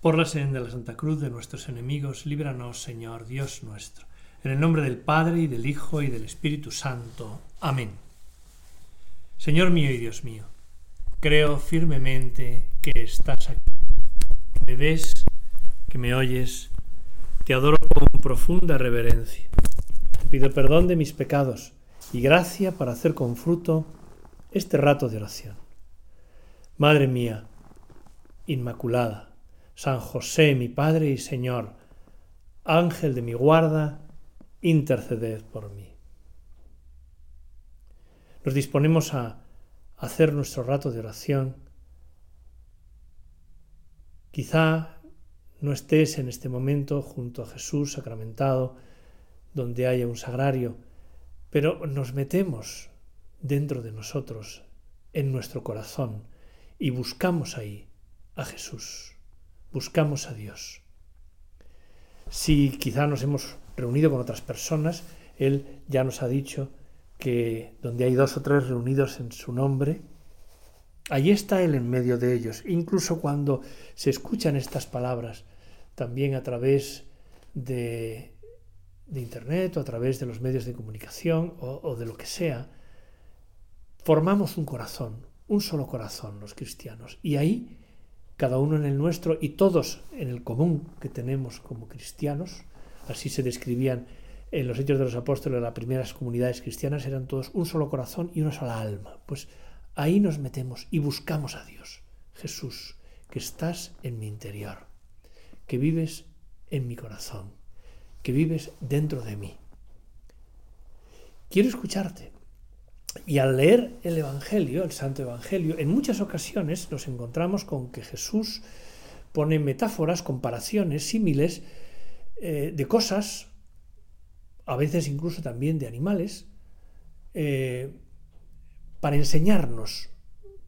Por la señal de la Santa Cruz de nuestros enemigos, líbranos, Señor Dios nuestro. En el nombre del Padre, y del Hijo, y del Espíritu Santo. Amén. Señor mío y Dios mío, creo firmemente que estás aquí, me ves, que me oyes, te adoro con profunda reverencia. Te pido perdón de mis pecados y gracia para hacer con fruto este rato de oración. Madre mía, Inmaculada, San José, mi Padre y Señor, Ángel de mi guarda, interceded por mí. Nos disponemos a hacer nuestro rato de oración. Quizá no estés en este momento junto a Jesús sacramentado, donde haya un sagrario, pero nos metemos dentro de nosotros, en nuestro corazón, y buscamos ahí a Jesús buscamos a Dios. Si quizá nos hemos reunido con otras personas, Él ya nos ha dicho que donde hay dos o tres reunidos en su nombre, allí está Él en medio de ellos. Incluso cuando se escuchan estas palabras, también a través de, Internet o a través de los medios de comunicación o de lo que sea, formamos un corazón, un solo corazón los cristianos. Y ahí cada uno en el nuestro y todos en el común que tenemos como cristianos, así se describían en los hechos de los apóstoles, las primeras comunidades cristianas eran todos un solo corazón y una sola alma. Pues ahí nos metemos y buscamos a Dios. Jesús, que estás en mi interior, que vives en mi corazón, que vives dentro de mí. Quiero escucharte, y al leer el Evangelio, el Santo Evangelio, en muchas ocasiones nos encontramos con que Jesús pone metáforas, comparaciones, símiles eh, de cosas, a veces incluso también de animales, eh, para enseñarnos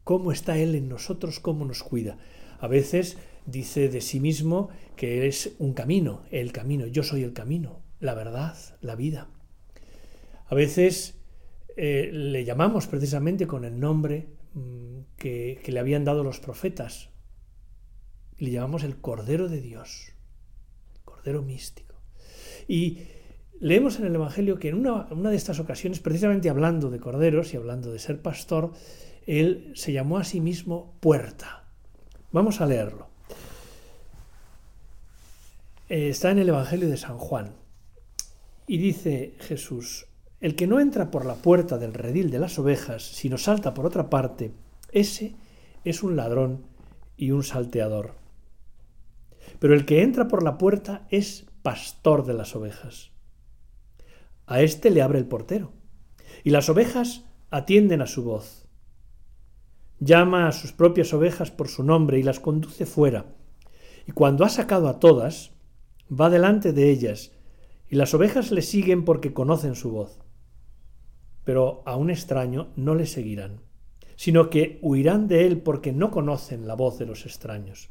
cómo está Él en nosotros, cómo nos cuida. A veces dice de sí mismo que es un camino, el camino, yo soy el camino, la verdad, la vida. A veces eh, le llamamos precisamente con el nombre mm, que, le habían dado los profetas. Le llamamos el Cordero de Dios, Cordero místico. Y leemos en el Evangelio que en una, una, de estas ocasiones, precisamente hablando de corderos y hablando de ser pastor, él se llamó a sí mismo puerta. Vamos a leerlo. Eh, está en el Evangelio de San Juan. Y dice Jesús, el que no entra por la puerta del redil de las ovejas, sino salta por otra parte, ese es un ladrón y un salteador. Pero el que entra por la puerta es pastor de las ovejas. A éste le abre el portero, y las ovejas atienden a su voz. Llama a sus propias ovejas por su nombre y las conduce fuera, y cuando ha sacado a todas, va delante de ellas, y las ovejas le siguen porque conocen su voz pero a un extraño no le seguirán, sino que huirán de él porque no conocen la voz de los extraños.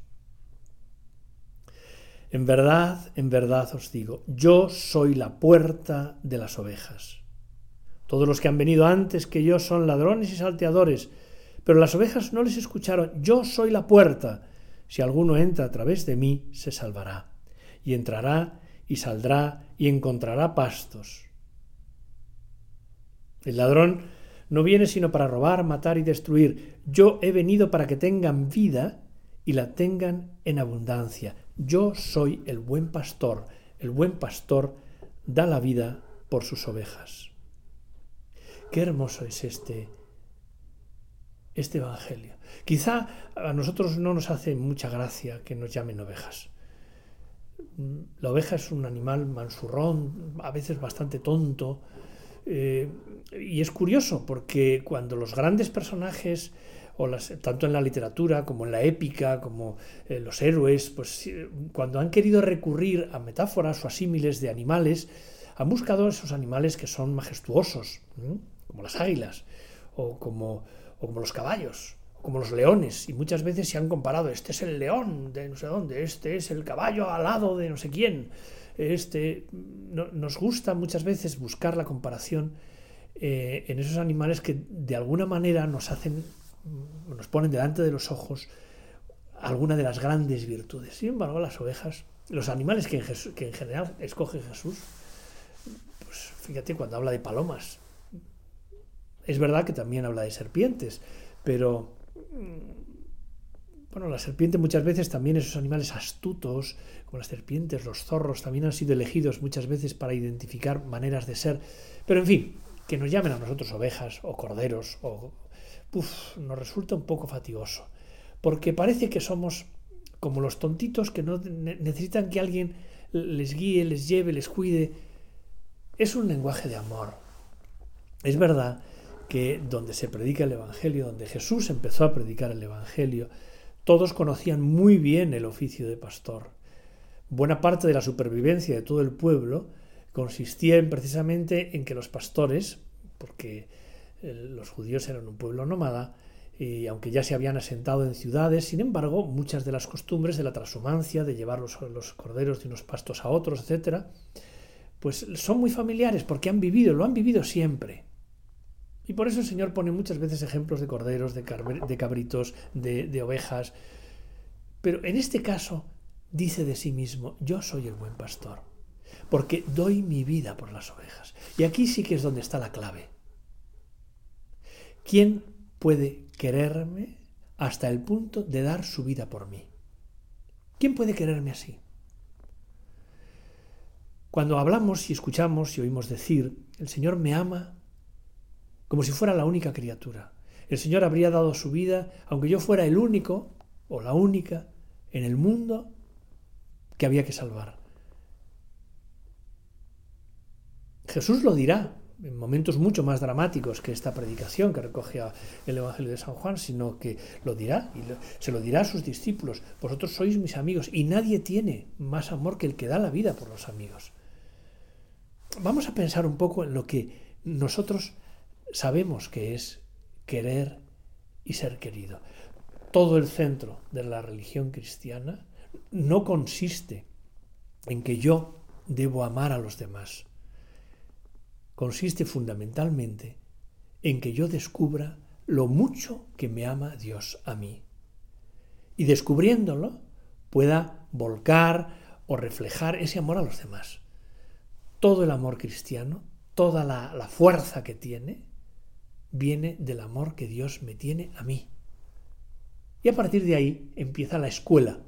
En verdad, en verdad os digo, yo soy la puerta de las ovejas. Todos los que han venido antes que yo son ladrones y salteadores, pero las ovejas no les escucharon. Yo soy la puerta. Si alguno entra a través de mí, se salvará. Y entrará y saldrá y encontrará pastos. El ladrón no viene sino para robar, matar y destruir. Yo he venido para que tengan vida y la tengan en abundancia. Yo soy el buen pastor. El buen pastor da la vida por sus ovejas. Qué hermoso es este este evangelio. Quizá a nosotros no nos hace mucha gracia que nos llamen ovejas. La oveja es un animal mansurrón, a veces bastante tonto, eh, y es curioso porque cuando los grandes personajes, o las, tanto en la literatura como en la épica, como eh, los héroes, pues cuando han querido recurrir a metáforas o a símiles de animales, han buscado esos animales que son majestuosos, como las águilas, o como, o como los caballos, o como los leones, y muchas veces se han comparado, este es el león de no sé dónde, este es el caballo alado de no sé quién este, nos gusta muchas veces buscar la comparación eh, en esos animales que de alguna manera nos hacen, nos ponen delante de los ojos alguna de las grandes virtudes. Sin embargo, las ovejas, los animales que en, que en general escoge Jesús, pues fíjate cuando habla de palomas, es verdad que también habla de serpientes, pero bueno, la serpiente muchas veces también esos animales astutos, como las serpientes, los zorros, también han sido elegidos muchas veces para identificar maneras de ser. Pero en fin, que nos llamen a nosotros ovejas o corderos, o, nos resulta un poco fatigoso, porque parece que somos como los tontitos que no necesitan que alguien les guíe, les lleve, les cuide. Es un lenguaje de amor. Es verdad que donde se predica el Evangelio, donde Jesús empezó a predicar el Evangelio, todos conocían muy bien el oficio de pastor. Buena parte de la supervivencia de todo el pueblo consistía en, precisamente en que los pastores, porque eh, los judíos eran un pueblo nómada, y aunque ya se habían asentado en ciudades, sin embargo, muchas de las costumbres de la transhumancia, de llevar los, corderos de unos pastos a otros, etc., pues son muy familiares porque han vivido, lo han vivido siempre. Y por eso el Señor pone muchas veces ejemplos de corderos, de, cabritos, de, de ovejas. Pero en este caso dice de sí mismo, yo soy el buen pastor, porque doy mi vida por las ovejas. Y aquí sí que es donde está la clave. ¿Quién puede quererme hasta el punto de dar su vida por mí? ¿Quién puede quererme así? Cuando hablamos y escuchamos y oímos decir, el Señor me ama como si fuera la única criatura. El Señor habría dado su vida, aunque yo fuera el único o la única en el mundo que había que salvar. Jesús lo dirá en momentos mucho más dramáticos que esta predicación que recoge el Evangelio de San Juan, sino que lo dirá y se lo dirá a sus discípulos. Vosotros sois mis amigos y nadie tiene más amor que el que da la vida por los amigos. Vamos a pensar un poco en lo que nosotros sabemos que es querer y ser querido. Todo el centro de la religión cristiana no consiste en que yo debo amar a los demás. Consiste fundamentalmente en que yo descubra lo mucho que me ama Dios a mí. Y descubriéndolo, pueda volcar o reflejar ese amor a los demás. Todo el amor cristiano, toda la, la fuerza que tiene, viene del amor que Dios me tiene a mí. Y a partir de ahí empieza la escuela,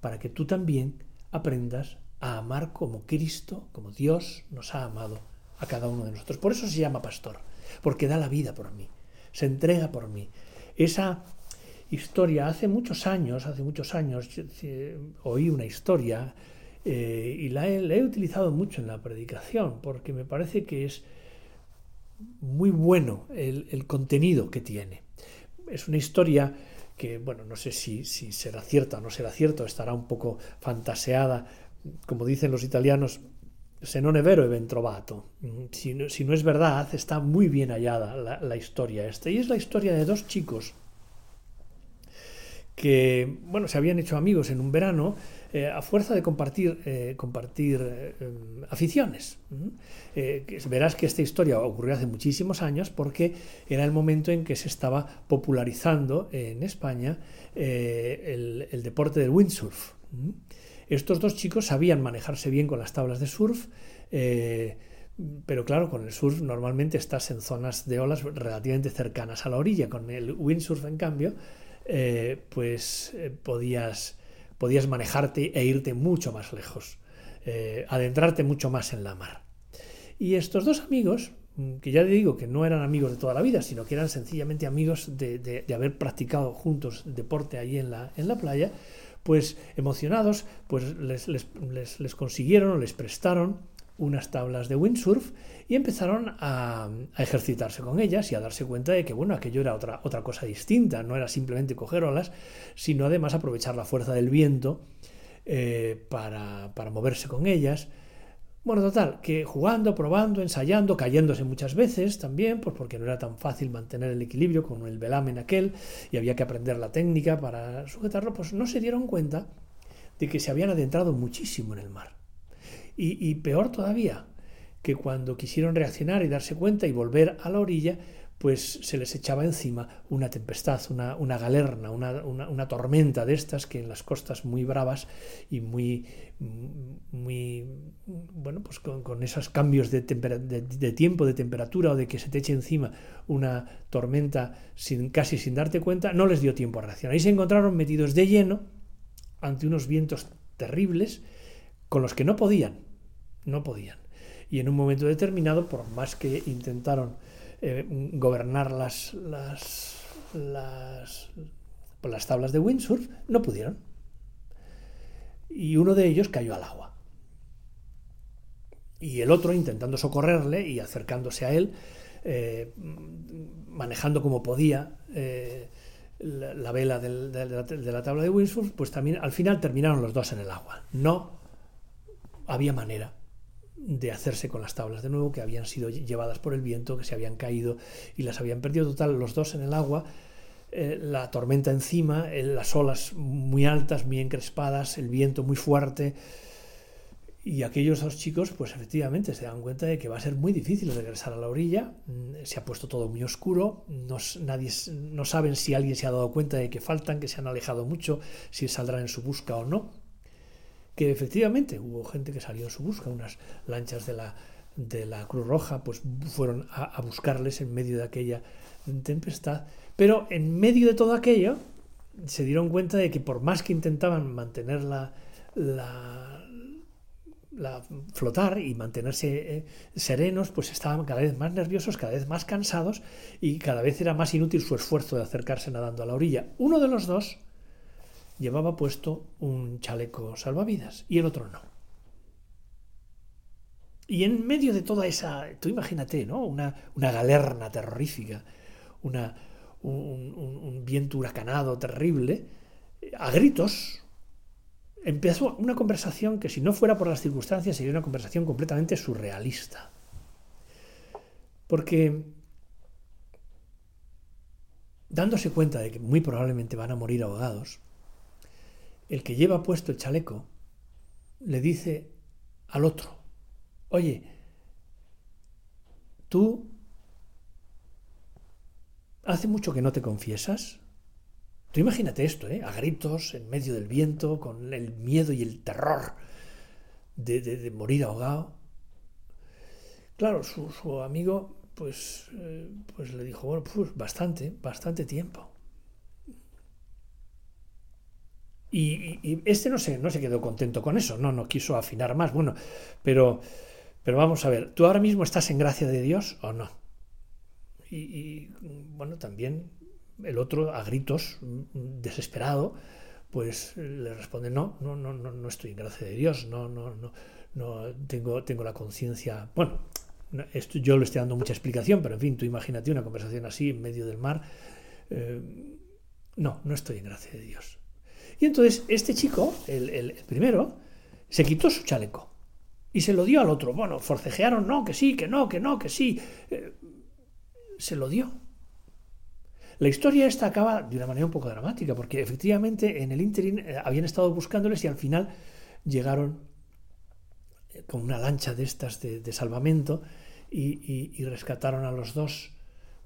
para que tú también aprendas a amar como Cristo, como Dios nos ha amado a cada uno de nosotros. Por eso se llama pastor, porque da la vida por mí, se entrega por mí. Esa historia, hace muchos años, hace muchos años, oí una historia eh, y la he utilizado mucho en la predicación, porque me parece que es muy bueno el, contenido que tiene. Es una historia que, bueno, no sé si, si será cierta o no será cierta, estará un poco fantaseada, como dicen los italianos, se non è vero e ben trovato. Si no, si no es verdad, está muy bien hallada la, la historia esta. Y es la historia de dos chicos que bueno, se habían hecho amigos en un verano eh, a fuerza de compartir, eh, compartir eh, aficiones. verás que esta historia ocurrió hace muchísimos años porque era el momento en que se estaba popularizando en España el, deporte del windsurf. Estos dos chicos sabían manejarse bien con las tablas de surf, pero claro, con el surf normalmente estás en zonas de olas relativamente cercanas a la orilla. Con el windsurf, en cambio, pues podías, podías manejarte e irte mucho más lejos, eh, adentrarte mucho más en la mar. Y estos dos amigos, mm, que ya te digo que no eran amigos de toda la vida, sino que eran sencillamente amigos de, haber practicado juntos deporte ahí en la, en la playa, pues emocionados, pues les, les, les, les consiguieron, les prestaron unas tablas de windsurf y empezaron a, ejercitarse con ellas y a darse cuenta de que bueno, aquello era otra, otra cosa distinta, no era simplemente coger olas, sino además aprovechar la fuerza del viento eh, para, para moverse con ellas. Bueno, total, que jugando, probando, ensayando, cayéndose muchas veces también, pues porque no era tan fácil mantener el equilibrio con el velamen aquel y había que aprender la técnica para sujetarlo, pues no se dieron cuenta de que se habían adentrado muchísimo en el mar. Y, peor todavía, que cuando quisieron reaccionar y darse cuenta y volver a la orilla, pues se les echaba encima una tempestad, una, una galerna, una, una, tormenta de estas que en las costas muy bravas y muy, muy bueno, pues con, esos cambios de, de, tiempo, de temperatura o de que se te eche encima una tormenta sin, casi sin darte cuenta, no les dio tiempo a reaccionar. Ahí se encontraron metidos de lleno ante unos vientos terribles con los que no podían, no podían. Y en un momento determinado, por más que intentaron eh, gobernar las, las, las, las tablas de windsurf, no pudieron. Y uno de ellos cayó al agua. Y el otro, intentando socorrerle y acercándose a él, eh, manejando como podía eh, la, vela de, la, de, la, tabla de windsurf, pues también al final terminaron los dos en el agua. No había manera de hacerse con las tablas de nuevo, que habían sido llevadas por el viento, que se habían caído y las habían perdido. Total, los dos en el agua, eh, la tormenta encima, las olas muy altas, muy encrespadas, el viento muy fuerte. Y aquellos dos chicos, pues efectivamente se dan cuenta de que va a ser muy difícil regresar a la orilla. Mm, se ha puesto todo muy oscuro. Nadie, no saben si alguien se ha dado cuenta de que faltan, que se han alejado mucho, si saldrán en su busca o no que efectivamente hubo gente que salió en su busca, unas lanchas de la, de la Cruz Roja, pues fueron a, buscarles en medio de aquella tempestad, pero en medio de todo aquello se dieron cuenta de que por más que intentaban mantener la, la, flotar y mantenerse eh, serenos, pues estaban cada vez más nerviosos, cada vez más cansados y cada vez era más inútil su esfuerzo de acercarse nadando a la orilla. Uno de los dos llevaba puesto un chaleco salvavidas y el otro no. Y en medio de toda esa, tú imagínate, ¿no? Una, una galerna terrorífica, una, un, viento huracanado terrible, a gritos, empezó una conversación que si no fuera por las circunstancias sería una conversación completamente surrealista. Porque dándose cuenta de que muy probablemente van a morir ahogados, el que lleva puesto el chaleco le dice al otro, oye, tú hace mucho que no te confiesas. Tú imagínate esto, ¿eh? a gritos, en medio del viento, con el miedo y el terror de, morir ahogado. Claro, su, amigo pues, eh, pues le dijo, bueno, pues bastante, bastante tiempo. Y, este no se, no se quedó contento con eso, no, no quiso afinar más. Bueno, pero, pero vamos a ver, ¿tú ahora mismo estás en gracia de Dios o no? Y, bueno, también el otro a gritos, desesperado, pues le responde, no, no, no, no, no estoy en gracia de Dios, no, no, no, no tengo, tengo la conciencia, bueno, esto yo le estoy dando mucha explicación, pero en fin, tú imagínate una conversación así en medio del mar. Eh, no, no estoy en gracia de Dios. Y entonces este chico, el, primero, se quitó su chaleco y se lo dio al otro. Bueno, forcejearon, no, que sí, que no, que no, que sí. Eh, se lo dio. La historia esta acaba de una manera un poco dramática, porque efectivamente en el interim eh, habían estado buscándoles y al final llegaron eh, con una lancha de estas de, salvamento y, rescataron a los dos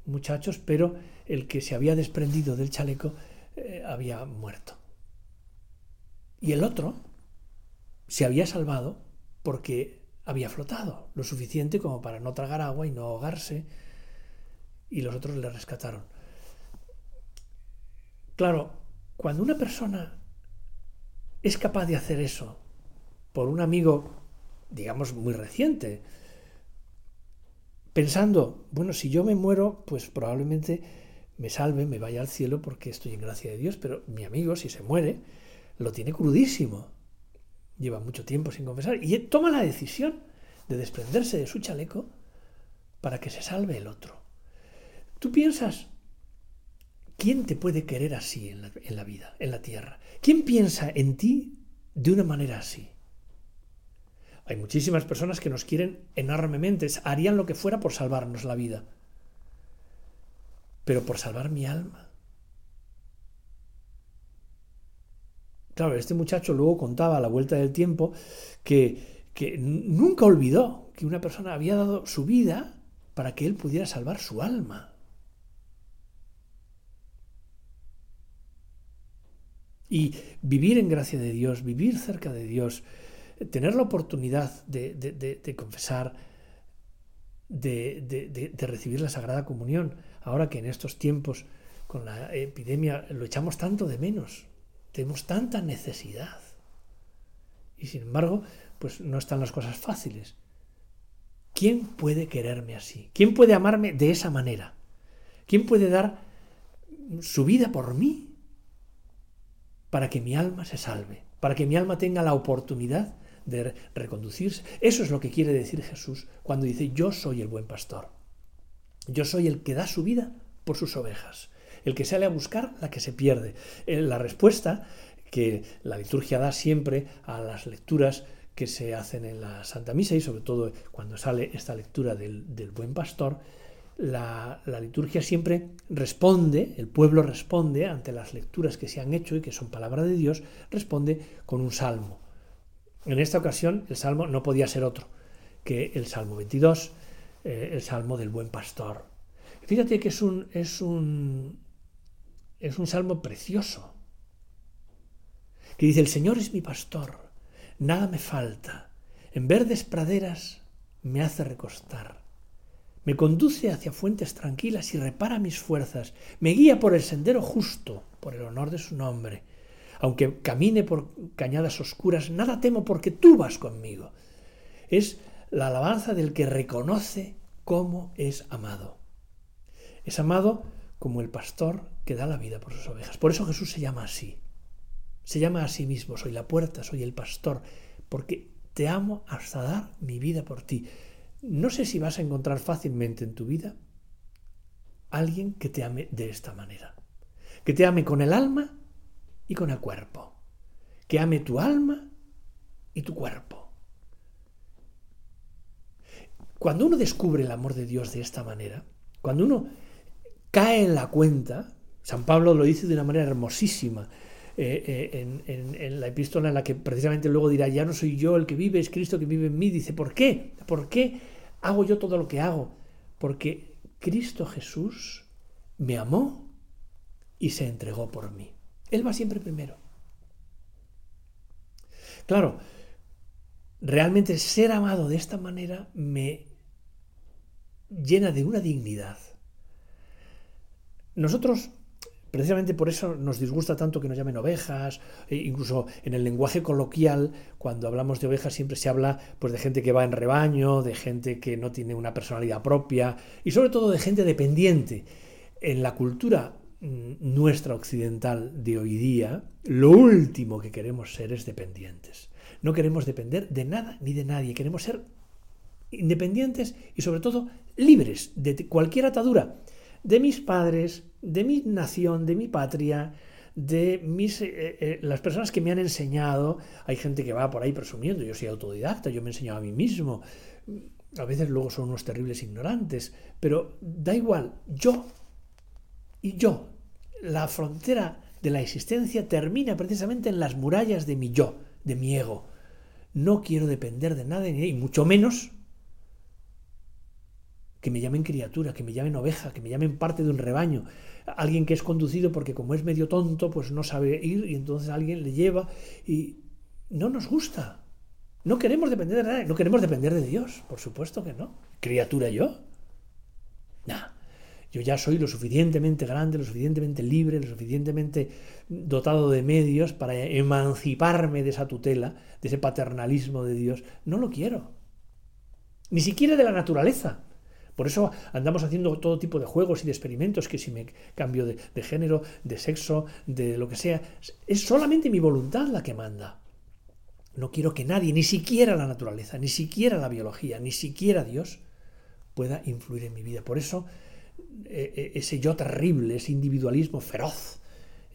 muchachos, pero el que se había desprendido del chaleco había muerto. Y el otro se había salvado porque había flotado lo suficiente como para no tragar agua y no ahogarse, y los otros le rescataron. Claro, cuando una persona es capaz de hacer eso por un amigo, digamos, muy reciente, pensando, bueno, si yo me muero, pues probablemente me salve, me vaya al cielo porque estoy en gracia de Dios, pero mi amigo, si se muere, lo tiene crudísimo. Lleva mucho tiempo sin confesar y toma la decisión de desprenderse de su chaleco para que se salve el otro. Tú piensas, ¿quién te puede querer así en la, vida, en la tierra? ¿Quién piensa en ti de una manera así? Hay muchísimas personas que nos quieren enormemente, harían lo que fuera por salvarnos la vida. Pero por salvar mi alma, Claro, este muchacho luego contaba a la vuelta del tiempo que, nunca olvidó que una persona había dado su vida para que él pudiera salvar su alma. Y vivir en gracia de Dios, vivir cerca de Dios, tener la oportunidad de confesar, de, recibir la Sagrada Comunión, ahora que en estos tiempos con la epidemia lo echamos tanto de menos tenemos tanta necesidad. Y sin embargo, pues no están las cosas fáciles. ¿Quién puede quererme así? ¿Quién puede amarme de esa manera? ¿Quién puede dar su vida por mí para que mi alma se salve, para que mi alma tenga la oportunidad de reconducirse? Eso es lo que quiere decir Jesús cuando dice yo soy el buen pastor. Yo soy el que da su vida por sus ovejas, el que sale a buscar la que se pierde. Eh, la respuesta que la liturgia da siempre a las lecturas que se hacen en la Santa Misa y sobre todo cuando sale esta lectura del, buen pastor, la, liturgia siempre responde, el pueblo responde ante las lecturas que se han hecho y que son palabra de Dios, responde con un salmo. En esta ocasión el salmo no podía ser otro que el Salmo 22, eh, el Salmo del buen pastor. Fíjate que es un, es un, es un salmo precioso, que dice, el Señor es mi pastor Nada me falta. En verdes praderas me hace recostar. Me conduce hacia fuentes tranquilas y repara mis fuerzas. Me guía por el sendero justo, por el honor de su nombre. Aunque camine por cañadas oscuras, nada temo porque tú vas conmigo. Es la alabanza del que reconoce cómo es amado. Es amado como el pastor que da la vida por sus ovejas. Por eso Jesús se llama así. Se llama a sí mismo, soy la puerta, soy el pastor, porque te amo hasta dar mi vida por ti. No sé si vas a encontrar fácilmente en tu vida alguien que te ame de esta manera, que te ame con el alma y con el cuerpo, que ame tu alma y tu cuerpo. Cuando uno descubre el amor de Dios de esta manera, cuando uno cae en la cuenta, San Pablo lo dice de una manera hermosísima, eh, eh, en, la epístola en la que precisamente luego dirá, ya no soy yo el que vive, es Cristo que vive en mí. Dice, ¿por qué? ¿Por qué hago yo todo lo que hago? Porque Cristo Jesús me amó y se entregó por mí. Él va siempre primero. Claro, realmente ser amado de esta manera me llena de una dignidad. Nosotros Precisamente por eso nos disgusta tanto que nos llamen ovejas, e incluso en el lenguaje coloquial, cuando hablamos de ovejas siempre se habla pues, de gente que va en rebaño, de gente que no tiene una personalidad propia y sobre todo de gente dependiente. En la cultura mm, nuestra occidental de hoy día, lo último que queremos ser es dependientes. No queremos depender de nada ni de nadie, queremos ser independientes y sobre todo libres de cualquier atadura de mis padres, de mi nación, de mi patria, de mis, eh, eh, las personas que me han enseñado. Hay gente que va por ahí presumiendo, yo soy autodidacta, yo me he enseñado a mí mismo. A veces luego son unos terribles ignorantes, pero da igual, yo y yo, la frontera de la existencia termina precisamente en las murallas de mi yo, de mi ego. No quiero depender de nada, y mucho menos que me llamen criatura, que me llamen oveja, que me llamen parte de un rebaño, alguien que es conducido porque como es medio tonto, pues no sabe ir y entonces alguien le lleva y no nos gusta. No queremos depender de nadie, no queremos depender de Dios, por supuesto que no. Criatura yo. Nah. Yo ya soy lo suficientemente grande, lo suficientemente libre, lo suficientemente dotado de medios para emanciparme de esa tutela, de ese paternalismo de Dios. No lo quiero. Ni siquiera de la naturaleza. Por eso andamos haciendo todo tipo de juegos y de experimentos, que si me cambio de, género, de sexo, de lo que sea, es solamente mi voluntad la que manda. No quiero que nadie, ni siquiera la naturaleza, ni siquiera la biología, ni siquiera Dios, pueda influir en mi vida. Por eso eh, eh, ese yo terrible, ese individualismo feroz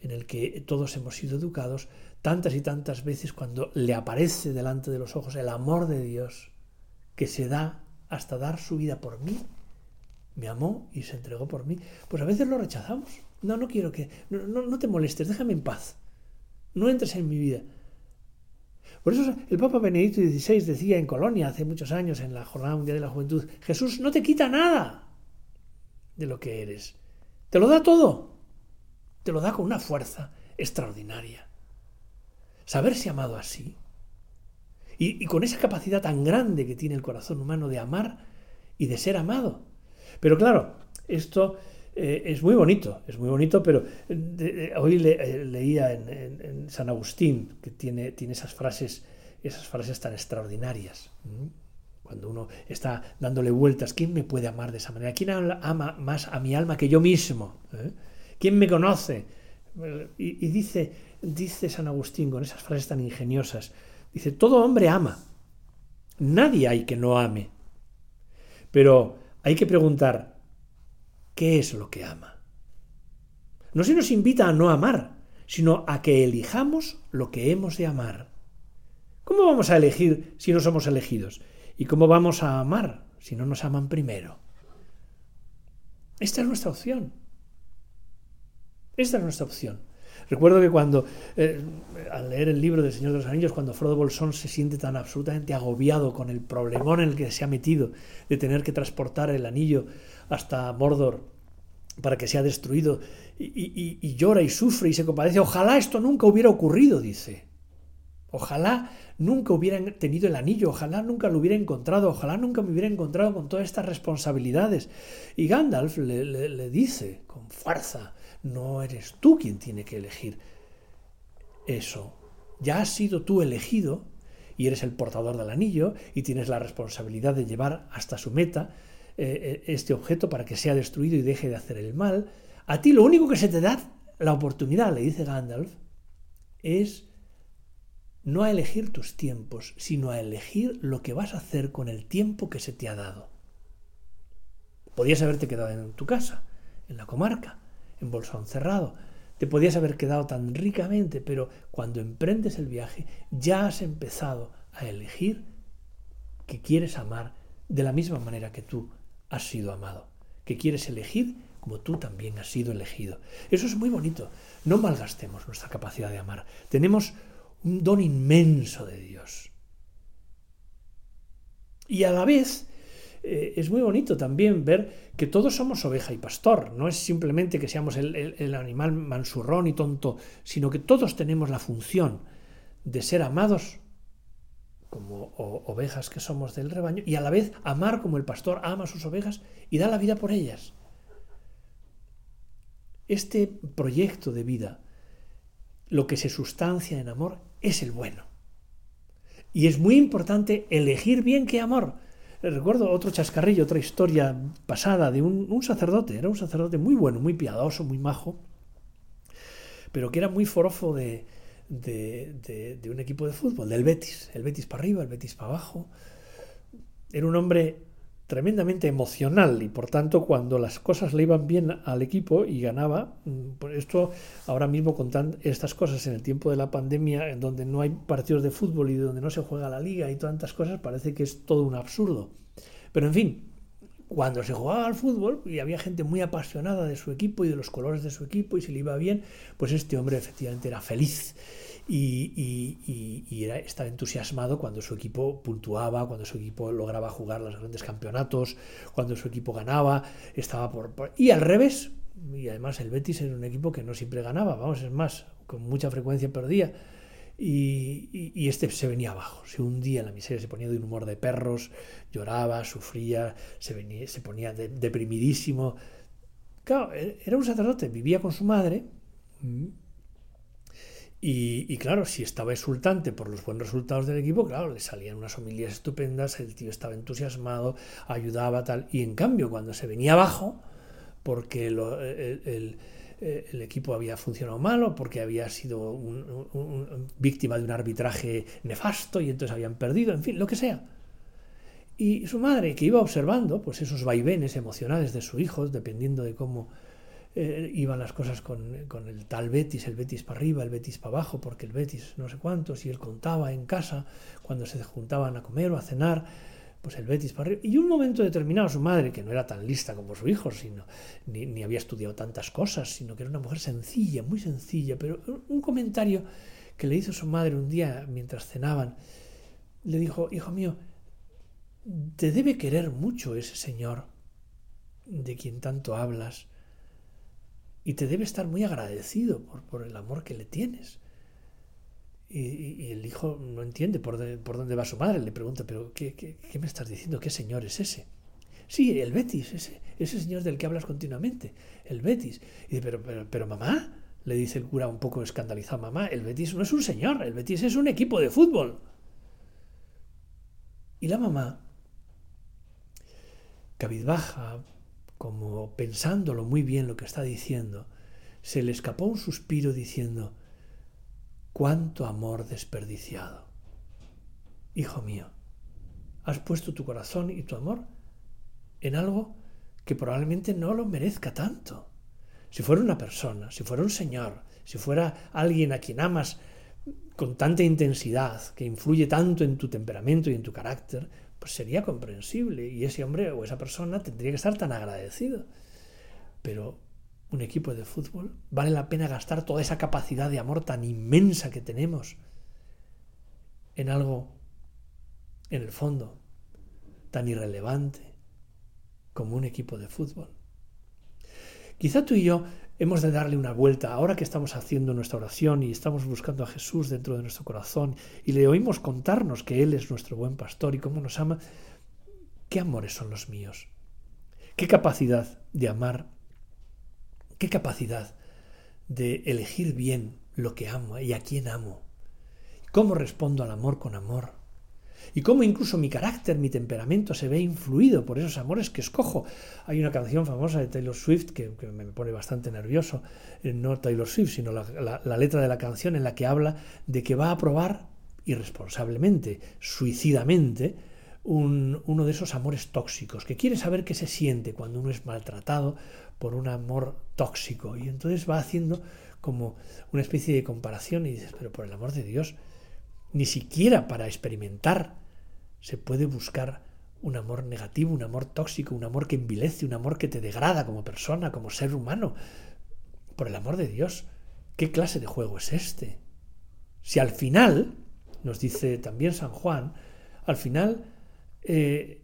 en el que todos hemos sido educados, tantas y tantas veces cuando le aparece delante de los ojos el amor de Dios que se da hasta dar su vida por mí, me amó y se entregó por mí, pues a veces lo rechazamos. No, no quiero que... No, no, te molestes, déjame en paz. No entres en mi vida. Por eso el Papa Benedicto XVI decía en Colonia hace muchos años, en la Jornada Mundial de la Juventud, Jesús no te quita nada de lo que eres. Te lo da todo. Te lo da con una fuerza extraordinaria. saberse amado así. Y, con esa capacidad tan grande que tiene el corazón humano de amar y de ser amado. Pero claro, esto eh, es muy bonito, es muy bonito, pero hoy eh, leía en, San Agustín que tiene, tiene esas frases, esas frases tan extraordinarias. Cuando uno está dándole vueltas, ¿quién me puede amar de esa manera? ¿Quién ama más a mi alma que yo mismo? ¿Eh? ¿Quién me conoce? Y, dice, dice San Agustín con esas frases tan ingeniosas, dice, todo hombre ama. Nadie hay que no ame. Pero hay que preguntar, ¿qué es lo que ama? No se nos invita a no amar, sino a que elijamos lo que hemos de amar. ¿Cómo vamos a elegir si no somos elegidos? ¿Y cómo vamos a amar si no nos aman primero? Esta es nuestra opción. Esta es nuestra opción. Recuerdo que cuando, eh, al leer el libro del Señor de los Anillos, cuando Frodo Bolsón se siente tan absolutamente agobiado con el problemón en el que se ha metido de tener que transportar el anillo hasta Mordor para que sea destruido, y llora y sufre y se compadece, ojalá esto nunca hubiera ocurrido, dice. Ojalá nunca hubieran tenido el anillo, ojalá nunca lo hubiera encontrado, ojalá nunca me hubiera encontrado con todas estas responsabilidades. Y Gandalf le, dice con fuerza, no eres tú quien tiene que elegir eso. Ya has sido tú elegido y eres el portador del anillo y tienes la responsabilidad de llevar hasta su meta eh, eh, este objeto para que sea destruido y deje de hacer el mal. A ti lo único que se te da la oportunidad, le dice Gandalf, es no a elegir tus tiempos, sino a elegir lo que vas a hacer con el tiempo que se te ha dado. Podías haberte quedado en tu casa, en la comarca, en bolsón cerrado. Te podías haber quedado tan ricamente, pero cuando emprendes el viaje ya has empezado a elegir que quieres amar de la misma manera que tú has sido amado, que quieres elegir como tú también has sido elegido. Eso es muy bonito. No malgastemos nuestra capacidad de amar. Tenemos un don inmenso de Dios. Y a la vez eh, es muy bonito también ver que todos somos oveja y pastor. No es simplemente que seamos el, animal mansurrón y tonto, sino que todos tenemos la función de ser amados como ovejas que somos del rebaño y a la vez amar como el pastor ama a sus ovejas y da la vida por ellas. Este proyecto de vida, lo que se sustancia en amor, es el bueno. Y es muy importante elegir bien qué amor. Recuerdo otro chascarrillo, otra historia pasada de un, sacerdote, era un sacerdote muy bueno, muy piadoso, muy majo, pero que era muy forofo de, de, de un equipo de fútbol, del Betis, el Betis para arriba, el Betis para abajo. Era un hombre tremendamente emocional y por tanto cuando las cosas le iban bien al equipo y ganaba, mm, por esto ahora mismo con estas cosas en el tiempo de la pandemia en donde no hay partidos de fútbol y donde no se juega la liga y tantas cosas parece que es todo un absurdo. Pero en fin, cuando se jugaba al fútbol y había gente muy apasionada de su equipo y de los colores de su equipo y se le iba bien, pues este hombre efectivamente era feliz y, era, estaba entusiasmado cuando su equipo puntuaba, cuando su equipo lograba jugar los grandes campeonatos, cuando su equipo ganaba, estaba por, Y al revés, y además el Betis era un equipo que no siempre ganaba, vamos, es más, con mucha frecuencia perdía. Y, este se venía abajo, se hundía en la miseria, se ponía de un humor de perros, lloraba, sufría, se, venía, se ponía deprimidísimo. Claro, e, era un sacerdote, vivía con su madre, y, claro, si estaba exultante por los buenos resultados del equipo, claro, le salían unas homilías estupendas, el tío estaba entusiasmado, ayudaba, tal. Y en cambio, cuando se venía abajo, porque el, equipo había funcionado mal o porque había sido víctima de un arbitraje nefasto y entonces habían perdido, en fin, lo que sea. Y su madre, que iba observando pues esos vaivenes emocionales de su hijo, dependiendo de cómo eh, iban las cosas con, el tal Betis, el Betis para arriba, el Betis para abajo, porque el Betis no sé cuántos, y él contaba en casa cuando se juntaban a comer o a cenar, pues el Betis para arriba. Y un momento determinado su madre, que no era tan lista como su hijo, sino, ni, ni había estudiado tantas cosas, sino que era una mujer sencilla, muy sencilla, pero un comentario que le hizo su madre un día mientras cenaban, le dijo, hijo mío, te debe querer mucho ese señor de quien tanto hablas y te debe estar muy agradecido por, por el amor que le tienes. Y, el hijo no entiende por, por, dónde va su madre. Le pregunta, ¿pero qué, qué, me estás diciendo? ¿Qué señor es ese? Sí, el Betis, ese, ese señor del que hablas continuamente, el Betis. Y dice, pero, pero, pero mamá, le dice el cura un poco escandalizado, mamá, el Betis no es un señor, el Betis es un equipo de fútbol. Y la mamá, cabizbaja, como pensándolo muy bien lo que está diciendo, se le escapó un suspiro diciendo, cuánto amor desperdiciado. Hijo mío, has puesto tu corazón y tu amor en algo que probablemente no lo merezca tanto. Si fuera una persona, si fuera un señor, si fuera alguien a quien amas con tanta intensidad, que influye tanto en tu temperamento y en tu carácter, pues sería comprensible y ese hombre o esa persona tendría que estar tan agradecido. Pero un equipo de fútbol vale la pena gastar toda esa capacidad de amor tan inmensa que tenemos en algo, en el fondo, tan irrelevante como un equipo de fútbol. Quizá tú y yo hemos de darle una vuelta ahora que estamos haciendo nuestra oración y estamos buscando a Jesús dentro de nuestro corazón y le oímos contarnos que Él es nuestro buen pastor y cómo nos ama. ¿Qué amores son los míos? ¿Qué capacidad de amar? ¿Qué capacidad de elegir bien lo que amo y a quién amo? ¿Cómo respondo al amor con amor? Y cómo incluso mi carácter, mi temperamento se ve influido por esos amores que escojo. Hay una canción famosa de Taylor Swift que, me pone bastante nervioso, eh, no Taylor Swift, sino la, letra de la canción en la que habla de que va a probar irresponsablemente, suicidamente, uno de esos amores tóxicos, que quiere saber qué se siente cuando uno es maltratado por un amor tóxico. Y entonces va haciendo como una especie de comparación y dices, pero por el amor de Dios, ni siquiera para experimentar se puede buscar un amor negativo, un amor tóxico, un amor que envilece, un amor que te degrada como persona, como ser humano. Por el amor de Dios, ¿qué clase de juego es este? Si al final, nos dice también San Juan, al final eh,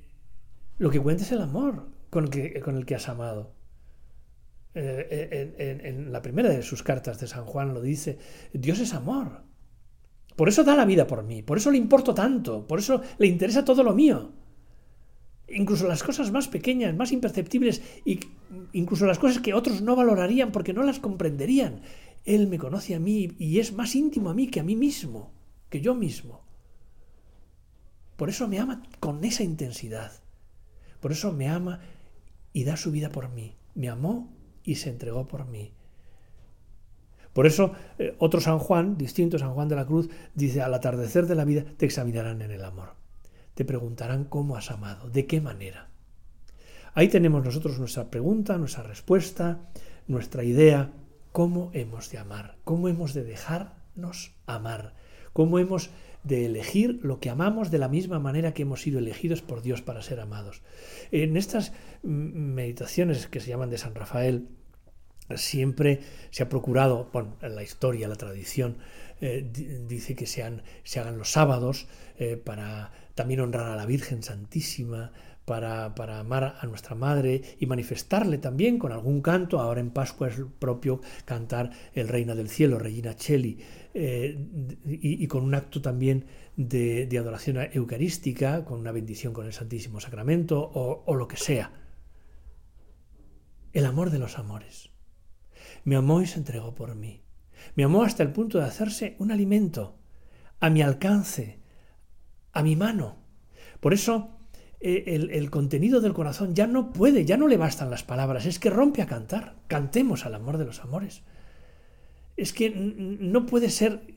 lo que cuenta es el amor con el que, con el que has amado. Eh, en la primera de sus cartas de San Juan lo dice, Dios es amor. Por eso da la vida por mí, por eso le importo tanto, por eso le interesa todo lo mío. Incluso las cosas más pequeñas, más imperceptibles, y incluso las cosas que otros no valorarían porque no las comprenderían. Él me conoce a mí y es más íntimo a mí que a mí mismo, que yo mismo. Por eso me ama con esa intensidad. Por eso me ama y da su vida por mí. Me amó y se entregó por mí. Por eso, eh, otro San Juan, distinto San Juan de la Cruz, dice, al atardecer de la vida te examinarán en el amor. Te preguntarán cómo has amado, de qué manera. Ahí tenemos nosotros nuestra pregunta, nuestra respuesta, nuestra idea, cómo hemos de amar, cómo hemos de dejarnos amar, cómo hemos de elegir lo que amamos de la misma manera que hemos sido elegidos por Dios para ser amados. En estas meditaciones que se llaman de San Rafael, siempre se ha procurado, bueno, en la historia, la tradición, eh, dice que se hagan los sábados eh, para también honrar a la Virgen Santísima, para, amar a nuestra Madre y manifestarle también con algún canto. Ahora en Pascua es propio cantar el Reina del Cielo, Regina Cheli, eh, y, con un acto también de, adoración eucarística, con una bendición con el Santísimo Sacramento o lo que sea. El amor de los amores. Me amó y se entregó por mí. Me amó hasta el punto de hacerse un alimento, a mi alcance, a mi mano. Por eso eh, el, contenido del corazón ya no puede, ya no le bastan las palabras, es que rompe a cantar. Cantemos al amor de los amores. Es que no puede ser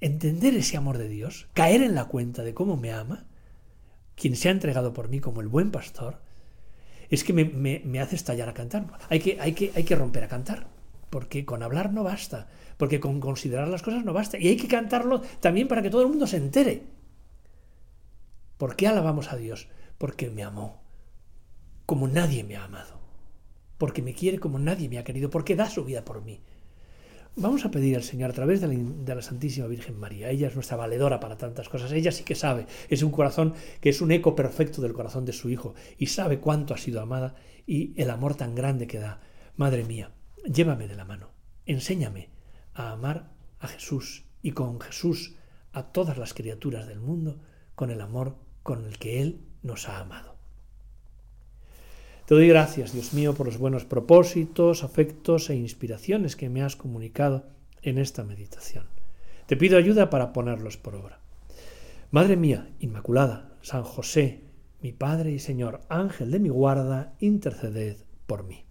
entender ese amor de Dios, caer en la cuenta de cómo me ama, quien se ha entregado por mí como el buen pastor, es que me, hace estallar a cantar. Hay que, hay, que, hay que romper a cantar, porque con hablar no basta, porque con considerar las cosas no basta. Y hay que cantarlo también para que todo el mundo se entere. ¿Por qué alabamos a Dios? Porque me amó, como nadie me ha amado. Porque me quiere como nadie me ha querido, porque da su vida por mí. Vamos a pedir al Señor a través de la, Santísima Virgen María. Ella es nuestra valedora para tantas cosas. Ella sí que sabe. Es un corazón que es un eco perfecto del corazón de su Hijo y sabe cuánto ha sido amada y el amor tan grande que da. Madre mía, llévame de la mano. Enséñame a amar a Jesús y con Jesús a todas las criaturas del mundo con el amor con el que Él nos ha amado. Te doy gracias, Dios mío, por los buenos propósitos, afectos e inspiraciones que me has comunicado en esta meditación. Te pido ayuda para ponerlos por obra. Madre mía, Inmaculada, San José, mi Padre y Señor, Ángel de mi guarda, interceded por mí.